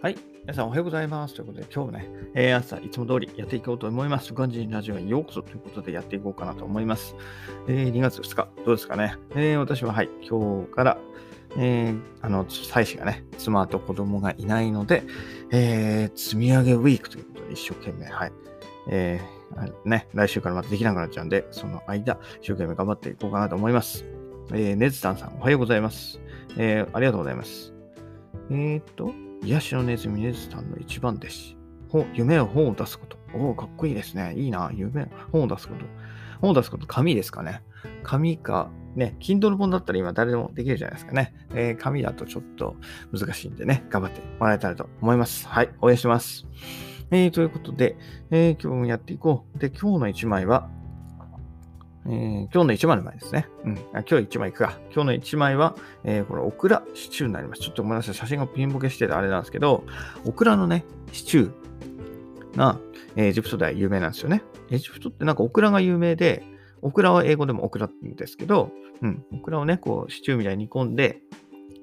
はい。皆さんおはようございます。ということで、今日もね、えー、朝いつも通りやっていこうと思います。ガンジーラジオへようこそということでやっていこうかなと思います。えー、2月2日、どうですかね。えー、私ははい、今日から、えー、あの、妻子がね、妻と子供がいないので、えー、積み上げウィークということで一生懸命、はい。えー、ね、来週からまたできなくなっちゃうんで、その間、一生懸命頑張っていこうかなと思います。えー、ネズタンさん、おはようございます。えー、ありがとうございます。えー、っと、癒しのネズミネズさんの一番弟子。夢は本を出すこと。おお、かっこいいですね。いいな。夢、本を出すこと。本を出すこと、紙ですかね。紙か、ね、Kindle 本だったら今誰でもできるじゃないですかね。えー、紙だとちょっと難しいんでね、頑張ってもらえたらと思います。はい、応援します。えー、ということで、えー、今日もやっていこう。で、今日の一枚は、えー、今日の1枚の前ですね。うん。今日1枚いくか。今日の1枚は、えー、これ、オクラシチューになります。ちょっとごめんなさい。写真がピンボケしててあれなんですけど、オクラのね、シチューが、えー、エジプトでは有名なんですよね。エジプトってなんかオクラが有名で、オクラは英語でもオクラって言うんですけど、うん。オクラをね、こう、シチューみたいに煮込んで、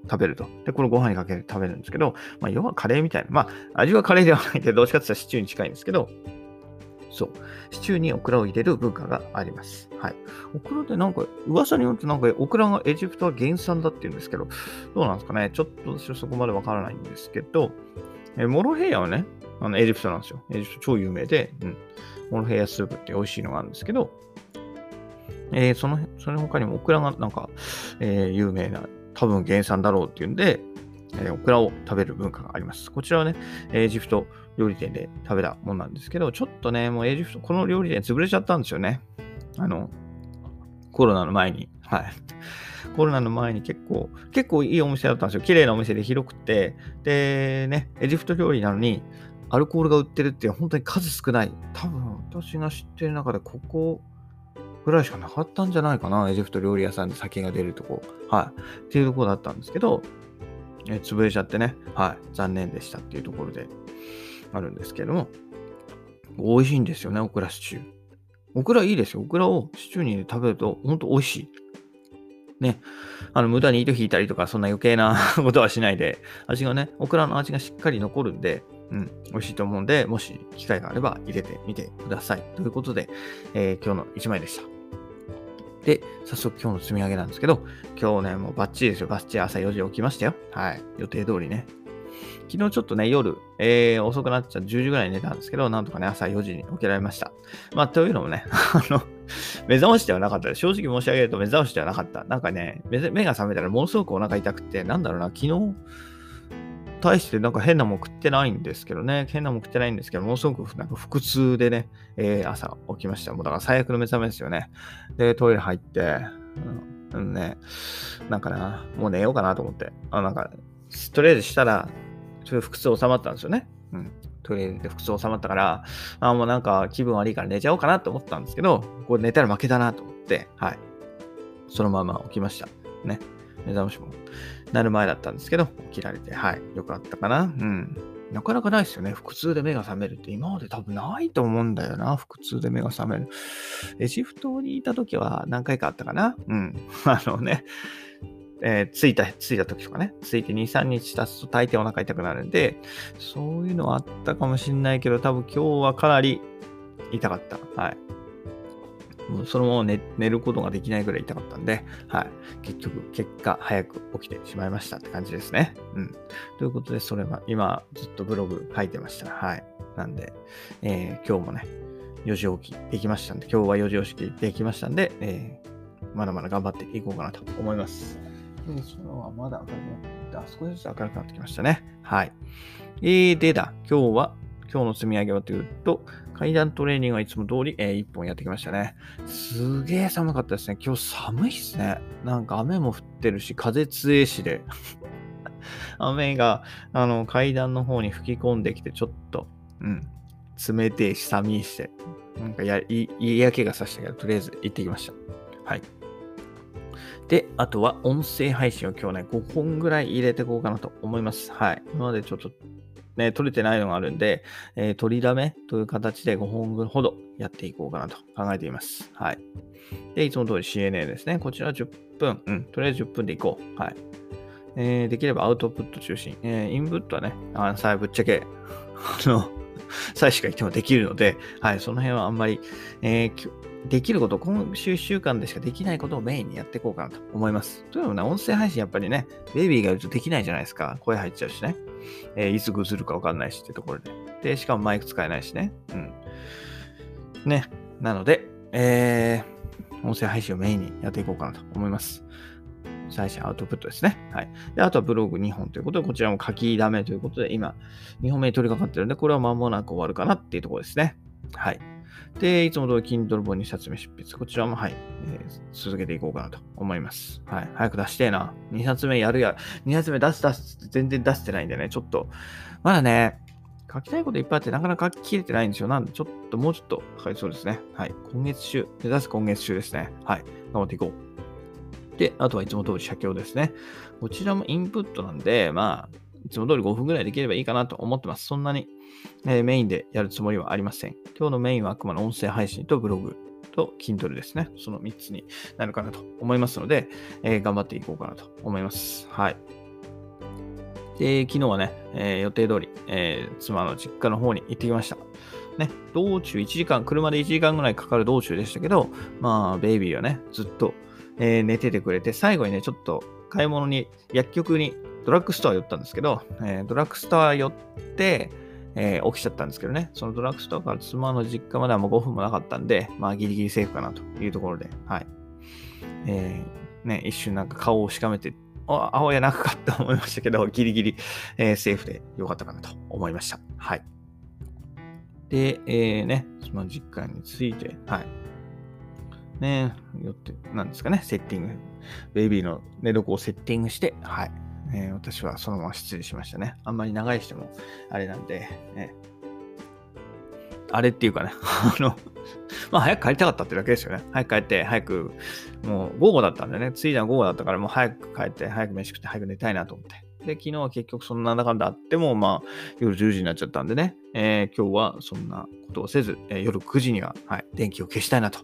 食べると。で、これご飯にかけて食べるんですけど、まあ、要はカレーみたいな。まあ、味はカレーではないけど、どっちかって言ったらシチューに近いんですけど、そう。シチューにオクラを入れる文化があります。はい。オクラってなんか、噂によるとなんか、オクラがエジプトは原産だって言うんですけど、どうなんですかね。ちょっと私はそこまでわからないんですけど、えモロヘイヤはね、あのエジプトなんですよ。エジプト超有名で、うん。モロヘイヤスープって美味しいのがあるんですけど、えー、その、その他にもオクラがなんか、えー、有名な、多分原産だろうっていうんで、えー、オクラを食べる文化があります。こちらはね、エジプト料理店で食べたもんなんですけど、ちょっとね、もうエジプト、この料理店潰れちゃったんですよね。あの、コロナの前に。はい。コロナの前に結構、結構いいお店だったんですよ。綺麗なお店で広くて、で、ね、エジプト料理なのに、アルコールが売ってるって本当に数少ない。多分、私が知ってる中でここぐらいしかなかったんじゃないかな。エジプト料理屋さんで酒が出るとこ。はい。っていうとこだったんですけど、え潰れちゃってね。はい。残念でしたっていうところで。あるんですけども、美味しいんですよね、オクラシチュー。オクラいいですよ。オクラをシチューに食べると、ほんと美味しい。ね。あの、無駄に糸引いたりとか、そんな余計な ことはしないで、味がね、オクラの味がしっかり残るんで、うん、美味しいと思うんで、もし機会があれば入れてみてください。ということで、えー、今日の1枚でした。で、早速今日の積み上げなんですけど、今日ね、もうバッチリですよ。バッチリ朝4時起きましたよ。はい。予定通りね。昨日ちょっとね、夜、えー、遅くなっちゃう10時ぐらいに寝たんですけど、なんとかね、朝4時に起きられました。まあ、というのもね、あの、目覚ましではなかったで。正直申し上げると目覚ましではなかった。なんかね、目が覚めたらものすごくお腹痛くて、なんだろうな、昨日、対してなんか変なもん食ってないんですけどね、変なもん食ってないんですけど、ものすごくなんか腹痛でね、えー、朝起きました。もうだから最悪の目覚めですよね。で、トイレ入って、うん、ね、なんかな、もう寝ようかなと思って、あなんか、とりあえずしたら、ちょっと腹痛収まったんですよね。うん。トイレで腹痛収まったから、あもうなんか気分悪いから寝ちゃおうかなと思ったんですけど、これ寝たら負けだなと思って、はい。そのまま起きました。ね。目覚ましもなる前だったんですけど、起きられて、はい。よかったかな。うん。なかなかないですよね。腹痛で目が覚めるって今まで多分ないと思うんだよな。腹痛で目が覚める。エジプトにいた時は何回かあったかな。うん。あのね、えー、着いた、着いた時とかね、着いて2、3日経つと大抵お腹痛くなるんで、そういうのはあったかもしんないけど、多分今日はかなり痛かった。はい。もうそのまま寝寝ることができないぐらい痛かったんで、はい。結局、結果、早く起きてしまいましたって感じですね。うん。ということで、それは今、ずっとブログ書いてました。はい。なんで、えー、今日もね、4時起きできましたんで、今日は4時起きできましたんで、えー、まだまだ頑張っていこうかなと思います。で、空はまだ明るくなって、少しずつ明るくなってきましたね。はい。えー、でだ、今日は、今日の積み上げはというと、階段トレーニングはいつも通り、えー、1本やってきましたね。すげえ寒かったですね。今日寒いっすね。なんか雨も降ってるし、風強いしで。雨が、あの、階段の方に吹き込んできて、ちょっと、うん、冷てえし、寒いして、なんかや、嫌気がさしたけど、とりあえず行ってきました。はい。で、あとは音声配信を今日ね、5本ぐらい入れていこうかなと思います。はい。今までちょっとね、撮れてないのがあるんで、えー、取りだめという形で5本分ほどやっていこうかなと考えています。はい。で、いつも通り CNA ですね。こちら10分。うん。とりあえず10分でいこう。はい。えー、できればアウトプット中心。えー、インプットはね、あのさぶっちゃけ、あの、さえしか言ってもできるので、はい、その辺はあんまり、えー、できること、今週1週間でしかできないことをメインにやっていこうかなと思います。というのもね、音声配信やっぱりね、ベイビーがいるとできないじゃないですか。声入っちゃうしね。えー、いつぐずるかわかんないしってところで。で、しかもマイク使えないしね。うん。ね。なので、えー、音声配信をメインにやっていこうかなと思います。最初アウトプットですね。はい。で、あとはブログ2本ということで、こちらも書きだめということで、今、2本目に取り掛かってるんで、これは間もなく終わるかなっていうところですね。はい。で、いつも通り Kindle 本2冊目執筆。こちらも、はい、えー、続けていこうかなと思います。はい。早く出してえな。2冊目やるや、2冊目出す出す全然出してないんでね、ちょっと、まだね、書きたいこといっぱいあってなかなか書ききれてないんですよ。なんで、ちょっともうちょっとかかりそうですね。はい。今月中、目指す今月中ですね。はい。頑張っていこう。で、あとはいつも通り写経ですね。こちらもインプットなんで、まあ、いつも通り5分ぐらいできればいいかなと思ってます。そんなに、えー、メインでやるつもりはありません。今日のメインはあくまで音声配信とブログと Kindle ですね。その3つになるかなと思いますので、えー、頑張っていこうかなと思います。はい。で、昨日はね、えー、予定通り、えー、妻の実家の方に行ってきました。ね、道中1時間、車で1時間ぐらいかかる道中でしたけど、まあ、ベイビーはね、ずっと、えー、寝ててくれて、最後にね、ちょっと買い物に、薬局にドラッグストア寄ったんですけど、えー、ドラッグストア寄って、えー、起きちゃったんですけどね、そのドラッグストアから妻の実家まではもう5分もなかったんで、まあギリギリセーフかなというところで、はい。えー、ね、一瞬なんか顔をしかめて、あ、青やなくかって思いましたけど、ギリギリ、えー、セーフでよかったかなと思いました。はい。で、えー、ね、その実家について、はい。ね、よって、なんですかね、セッティング、ベイビーの寝床をセッティングして、はい。えー、私はそのまま失礼しましたね。あんまり長いしてもあれなんで、ね、あれっていうかね、あの、まあ早く帰りたかったってだけですよね。早く帰って、早く、もう午後だったんでね、ついだ午後だったからもう早く帰って、早く飯食って、早く寝たいなと思って。で、昨日は結局そんな中であっても、まあ、夜10時になっちゃったんでね、えー、今日はそんなことをせず、えー、夜9時には、はい、電気を消したいなと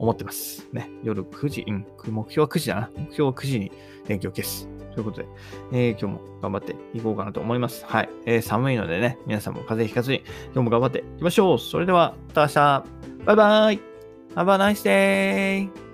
思ってます。ね、夜9時、うん、目標は9時だな。目標は9時に電気を消す。ということで、えー、今日も頑張っていこうかなと思います。はい。えー、寒いのでね、皆さんも風邪ひかずに、今日も頑張っていきましょう。それでは、また明日。バイバイ !Have a nice day!